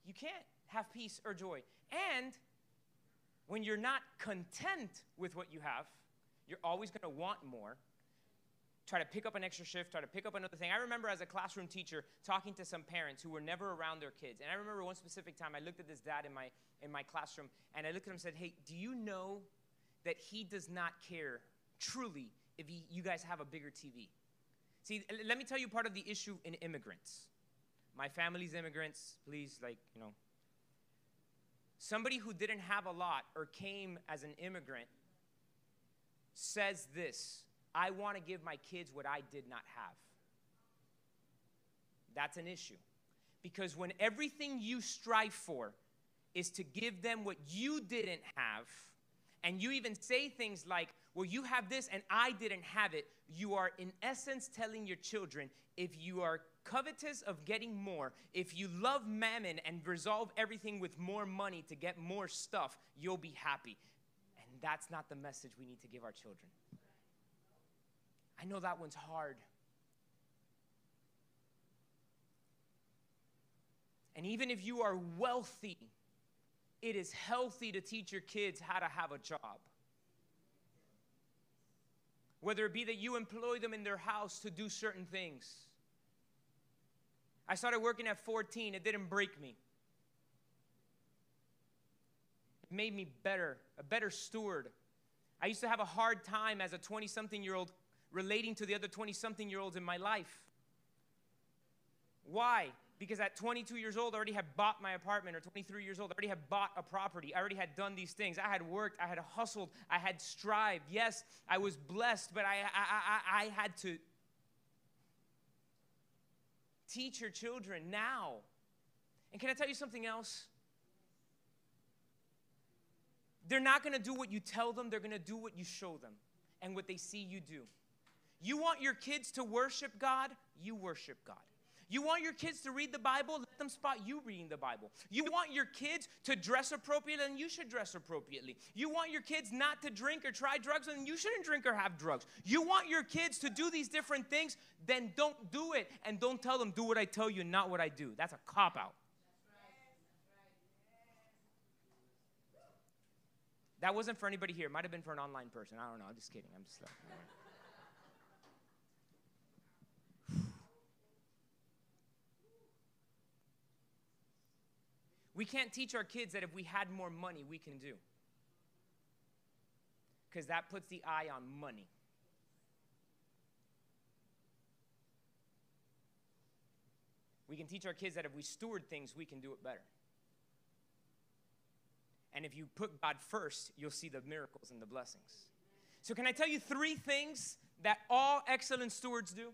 you can't have peace or joy. And when you're not content with what you have, you're always going to want more. Try to pick up an extra shift, try to pick up another thing. I remember as a classroom teacher talking to some parents who were never around their kids. And I remember one specific time I looked at this dad in my, in my classroom and I looked at him and said, Hey, do you know that he does not care truly if he, you guys have a bigger TV? See, let me tell you part of the issue in immigrants. My family's immigrants, please, like, you know. Somebody who didn't have a lot or came as an immigrant says this I want to give my kids what I did not have. That's an issue. Because when everything you strive for is to give them what you didn't have. And you even say things like, Well, you have this and I didn't have it. You are, in essence, telling your children if you are covetous of getting more, if you love mammon and resolve everything with more money to get more stuff, you'll be happy. And that's not the message we need to give our children. I know that one's hard. And even if you are wealthy, it is healthy to teach your kids how to have a job. Whether it be that you employ them in their house to do certain things. I started working at 14, it didn't break me. It made me better, a better steward. I used to have a hard time as a 20 something year old relating to the other 20 something year olds in my life. Why? Because at 22 years old, I already had bought my apartment, or 23 years old, I already had bought a property. I already had done these things. I had worked, I had hustled, I had strived. Yes, I was blessed, but I, I, I, I had to teach your children now. And can I tell you something else? They're not going to do what you tell them, they're going to do what you show them and what they see you do. You want your kids to worship God? You worship God. You want your kids to read the Bible? Let them spot you reading the Bible. You want your kids to dress appropriately, and you should dress appropriately. You want your kids not to drink or try drugs, and you shouldn't drink or have drugs. You want your kids to do these different things, then don't do it. And don't tell them, do what I tell you, not what I do. That's a cop out. That wasn't for anybody here. It might have been for an online person. I don't know. I'm just kidding. I'm just. We can't teach our kids that if we had more money, we can do. Because that puts the eye on money. We can teach our kids that if we steward things, we can do it better. And if you put God first, you'll see the miracles and the blessings. So, can I tell you three things that all excellent stewards do?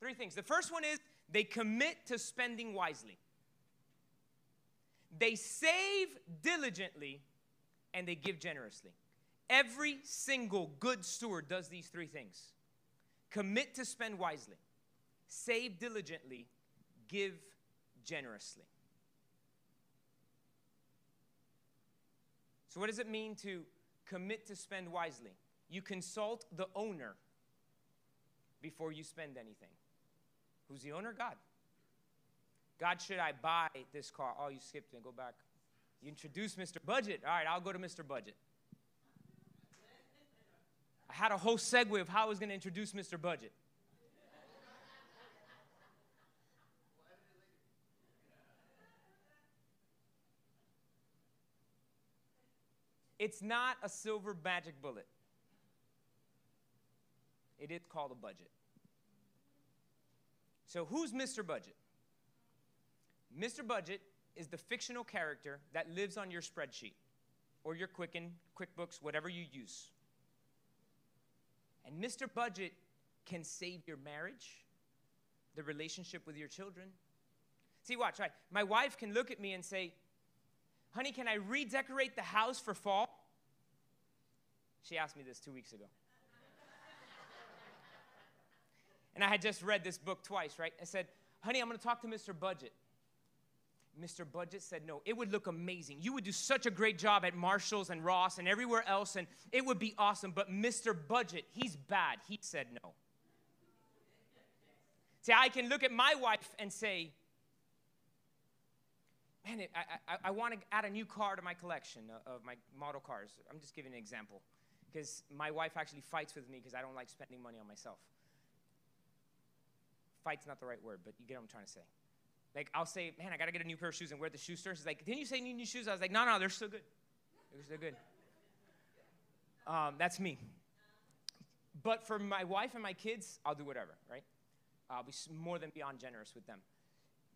Three things. The first one is they commit to spending wisely. They save diligently and they give generously. Every single good steward does these three things commit to spend wisely, save diligently, give generously. So, what does it mean to commit to spend wisely? You consult the owner before you spend anything. Who's the owner? God. God, should I buy this car? Oh, you skipped and go back. You introduced Mr. Budget. All right, I'll go to Mr. Budget. I had a whole segue of how I was going to introduce Mr. Budget. It's not a silver magic bullet. It is called a budget. So, who's Mr. Budget? Mr. Budget is the fictional character that lives on your spreadsheet or your Quicken, QuickBooks, whatever you use. And Mr. Budget can save your marriage, the relationship with your children. See, watch, right? My wife can look at me and say, Honey, can I redecorate the house for fall? She asked me this two weeks ago. and I had just read this book twice, right? I said, Honey, I'm gonna talk to Mr. Budget. Mr. Budget said no. It would look amazing. You would do such a great job at Marshall's and Ross and everywhere else, and it would be awesome. But Mr. Budget, he's bad. He said no. See, I can look at my wife and say, man, I, I, I want to add a new car to my collection of my model cars. I'm just giving an example because my wife actually fights with me because I don't like spending money on myself. Fight's not the right word, but you get what I'm trying to say. Like I'll say, man, I gotta get a new pair of shoes and wear the shoe store. She's like, didn't you say you need new shoes? I was like, no, no, they're still good. They're still good. Um, that's me. But for my wife and my kids, I'll do whatever, right? I'll be more than beyond generous with them.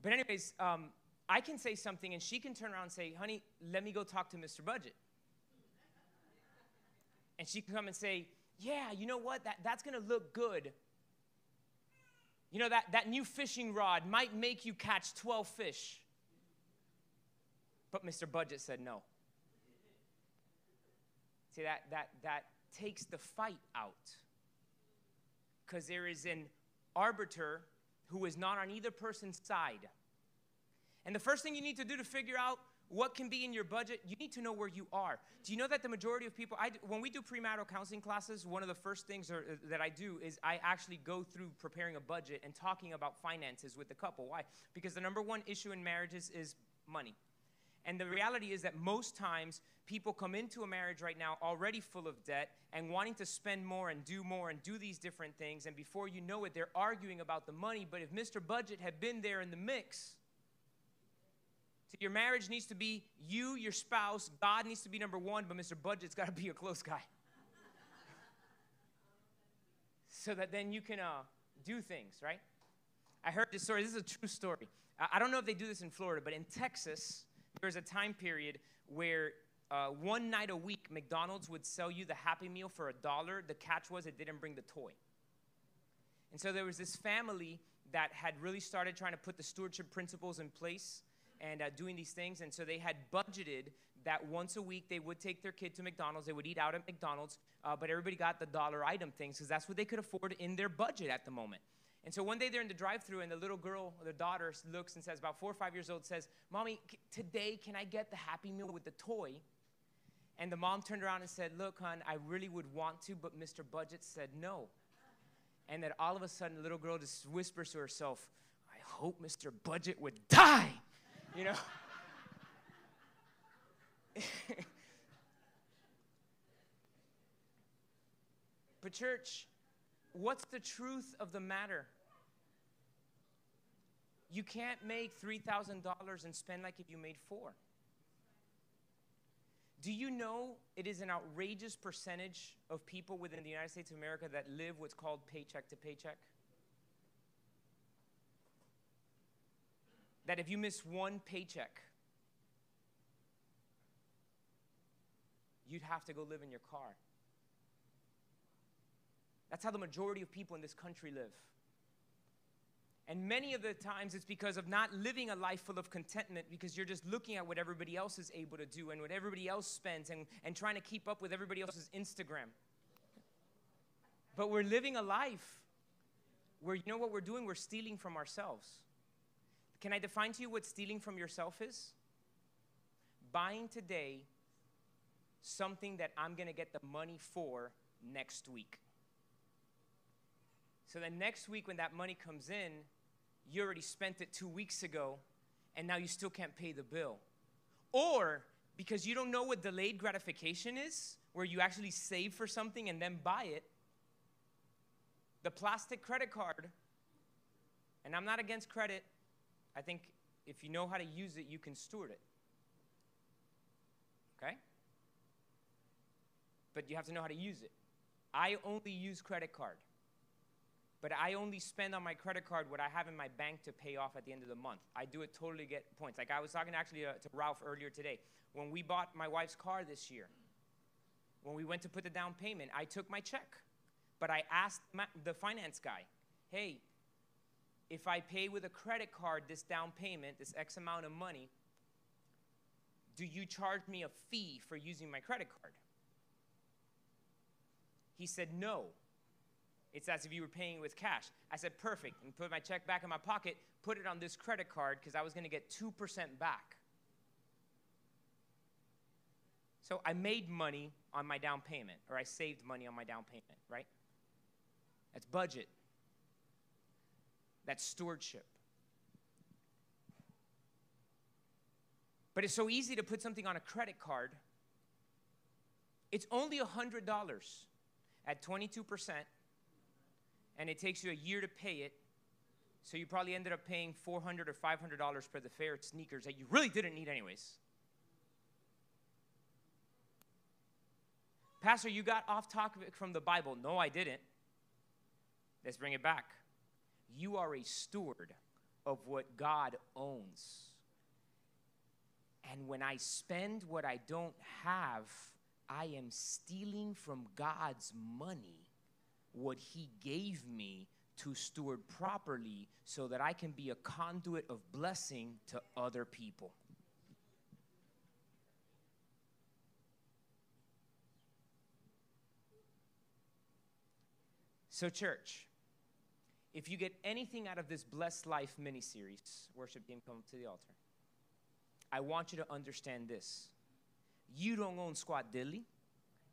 But anyways, um, I can say something and she can turn around and say, honey, let me go talk to Mr. Budget. And she can come and say, yeah, you know what? That, that's gonna look good you know, that, that new fishing rod might make you catch 12 fish. But Mr. Budget said no. See, that, that, that takes the fight out. Because there is an arbiter who is not on either person's side. And the first thing you need to do to figure out what can be in your budget, you need to know where you are. Do you know that the majority of people, I, when we do premarital counseling classes, one of the first things are, uh, that I do is I actually go through preparing a budget and talking about finances with the couple. Why? Because the number one issue in marriages is money. And the reality is that most times people come into a marriage right now already full of debt and wanting to spend more and do more and do these different things. And before you know it, they're arguing about the money. But if Mr. Budget had been there in the mix, so your marriage needs to be you, your spouse, God needs to be number one, but Mr. Budget's got to be your close guy. so that then you can uh, do things, right? I heard this story. This is a true story. I don't know if they do this in Florida, but in Texas, there was a time period where uh, one night a week, McDonald's would sell you the Happy Meal for a dollar. The catch was it didn't bring the toy. And so there was this family that had really started trying to put the stewardship principles in place and uh, doing these things. And so they had budgeted that once a week they would take their kid to McDonald's. They would eat out at McDonald's, uh, but everybody got the dollar item things because that's what they could afford in their budget at the moment. And so one day they're in the drive-through, and the little girl, the daughter, looks and says, about four or five years old, says, "Mommy, today can I get the Happy Meal with the toy?" And the mom turned around and said, "Look, hon, I really would want to, but Mr. Budget said no." And then all of a sudden, the little girl just whispers to herself, "I hope Mr. Budget would die," you know. but church, what's the truth of the matter? You can't make $3,000 and spend like if you made four. Do you know it is an outrageous percentage of people within the United States of America that live what's called paycheck to paycheck? That if you miss one paycheck, you'd have to go live in your car. That's how the majority of people in this country live. And many of the times it's because of not living a life full of contentment because you're just looking at what everybody else is able to do and what everybody else spends and, and trying to keep up with everybody else's Instagram. But we're living a life where you know what we're doing? We're stealing from ourselves. Can I define to you what stealing from yourself is? Buying today something that I'm going to get the money for next week. So then next week, when that money comes in, you already spent it two weeks ago, and now you still can't pay the bill. Or because you don't know what delayed gratification is, where you actually save for something and then buy it, the plastic credit card, and I'm not against credit, I think if you know how to use it, you can steward it. Okay? But you have to know how to use it. I only use credit card but I only spend on my credit card what I have in my bank to pay off at the end of the month. I do it totally get points. Like I was talking actually uh, to Ralph earlier today. When we bought my wife's car this year, when we went to put the down payment, I took my check. But I asked my, the finance guy, hey, if I pay with a credit card this down payment, this X amount of money, do you charge me a fee for using my credit card? He said, no. It's as if you were paying with cash. I said, perfect. And put my check back in my pocket, put it on this credit card because I was going to get 2% back. So I made money on my down payment, or I saved money on my down payment, right? That's budget. That's stewardship. But it's so easy to put something on a credit card. It's only $100 at 22% and it takes you a year to pay it. So you probably ended up paying 400 or $500 for the fair sneakers that you really didn't need anyways. Pastor, you got off topic from the Bible. No, I didn't. Let's bring it back you are a steward of what God owns. And when I spend what I don't have, I am stealing from God's money what He gave me to steward properly so that I can be a conduit of blessing to other people. So, church, if you get anything out of this Blessed Life mini series, worship team, come to the altar. I want you to understand this. You don't own Squad Diddley,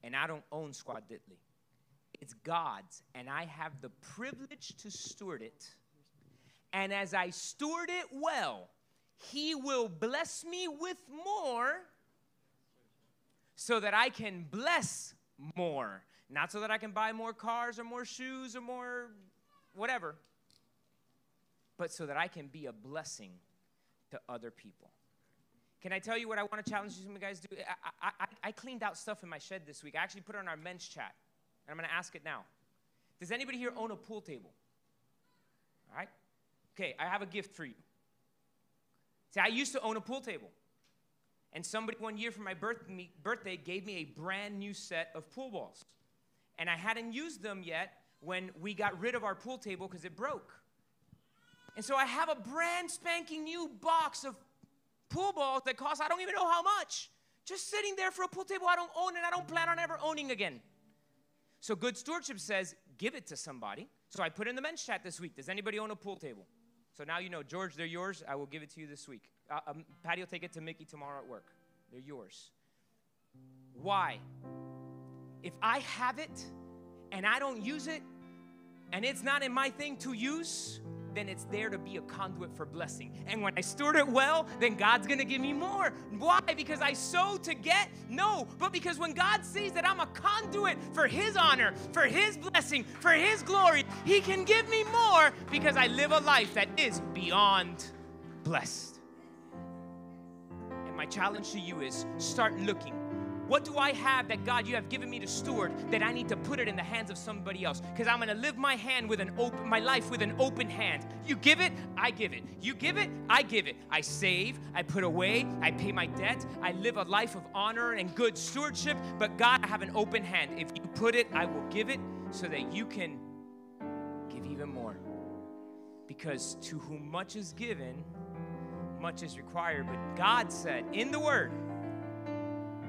and I don't own Squad Diddley. It's God's, and I have the privilege to steward it. And as I steward it well, He will bless me with more so that I can bless more. Not so that I can buy more cars or more shoes or more whatever, but so that I can be a blessing to other people. Can I tell you what I want to challenge you guys to do? I, I, I cleaned out stuff in my shed this week. I actually put it on our men's chat, and I'm going to ask it now. Does anybody here own a pool table? All right? Okay, I have a gift for you. See, I used to own a pool table. And somebody one year for my birth, me, birthday gave me a brand new set of pool balls. And I hadn't used them yet when we got rid of our pool table because it broke. And so I have a brand spanking new box of pool balls that cost I don't even know how much. Just sitting there for a pool table I don't own and I don't plan on ever owning again. So good stewardship says give it to somebody. So I put in the men's chat this week. Does anybody own a pool table? So now you know, George, they're yours. I will give it to you this week. Uh, um, Patty will take it to Mickey tomorrow at work. They're yours. Why? If I have it and I don't use it, and it's not in my thing to use, then it's there to be a conduit for blessing. And when I steward it well, then God's gonna give me more. Why? Because I sow to get? No, but because when God sees that I'm a conduit for His honor, for His blessing, for His glory, He can give me more because I live a life that is beyond blessed. And my challenge to you is start looking what do I have that God you have given me to steward that I need to put it in the hands of somebody else? Because I'm gonna live my hand with an open my life with an open hand. You give it, I give it. You give it, I give it. I save, I put away, I pay my debt, I live a life of honor and good stewardship, but God, I have an open hand. If you put it, I will give it so that you can give even more. Because to whom much is given, much is required. But God said in the word,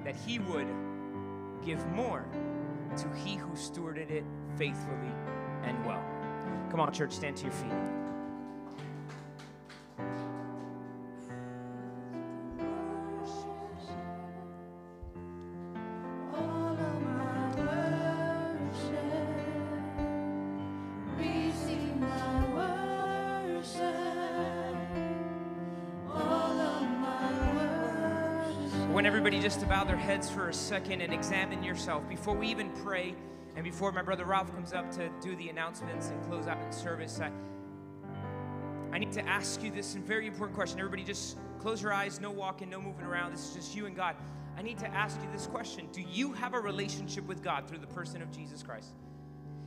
that he would give more to he who stewarded it faithfully and well. Come on, church, stand to your feet. Bow their heads for a second and examine yourself before we even pray and before my brother Ralph comes up to do the announcements and close out the service. I, I need to ask you this very important question. Everybody, just close your eyes, no walking, no moving around. This is just you and God. I need to ask you this question Do you have a relationship with God through the person of Jesus Christ?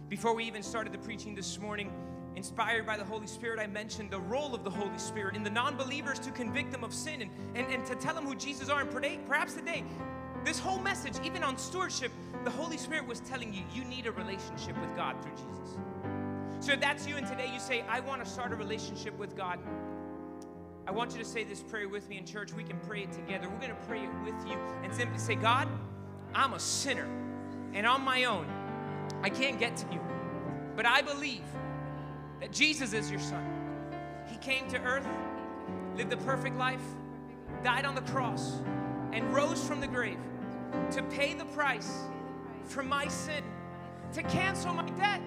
Before we even started the preaching this morning, inspired by the Holy Spirit, I mentioned the role of the Holy Spirit in the non believers to convict them of sin and, and, and to tell them who Jesus are. And perhaps today, this whole message, even on stewardship, the Holy Spirit was telling you you need a relationship with God through Jesus. So if that's you and today you say, I want to start a relationship with God, I want you to say this prayer with me in church. We can pray it together. We're going to pray it with you and simply say, God, I'm a sinner. And on my own, I can't get to you. But I believe that Jesus is your son. He came to earth, lived a perfect life, died on the cross, and rose from the grave to pay the price for my sin, to cancel my debt.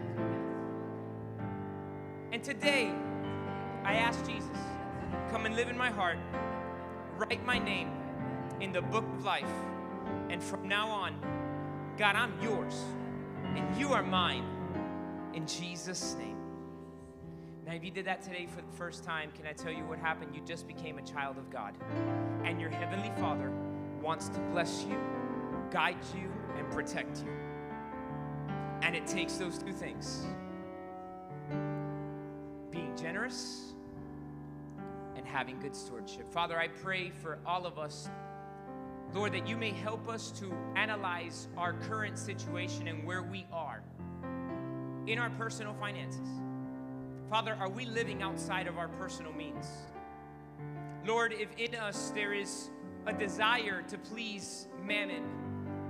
And today, I ask Jesus, come and live in my heart, write my name in the book of life. And from now on, God, I'm yours, and you are mine. In Jesus' name. Now, if you did that today for the first time, can I tell you what happened? You just became a child of God. And your Heavenly Father wants to bless you, guide you, and protect you. And it takes those two things being generous and having good stewardship. Father, I pray for all of us, Lord, that you may help us to analyze our current situation and where we are in our personal finances. Father, are we living outside of our personal means? Lord, if in us there is a desire to please mammon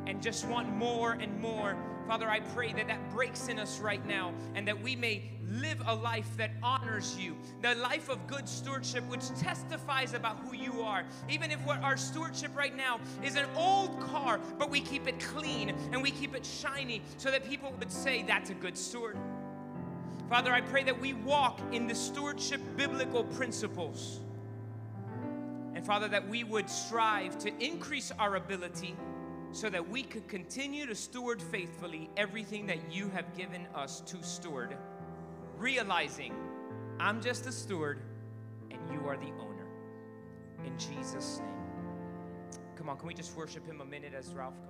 and just want more and more, Father, I pray that that breaks in us right now and that we may live a life that honors you, the life of good stewardship, which testifies about who you are. Even if what our stewardship right now is an old car, but we keep it clean and we keep it shiny so that people would say, That's a good steward. Father, I pray that we walk in the stewardship biblical principles. And Father, that we would strive to increase our ability so that we could continue to steward faithfully everything that you have given us to steward, realizing I'm just a steward and you are the owner. In Jesus' name. Come on, can we just worship him a minute as Ralph come up?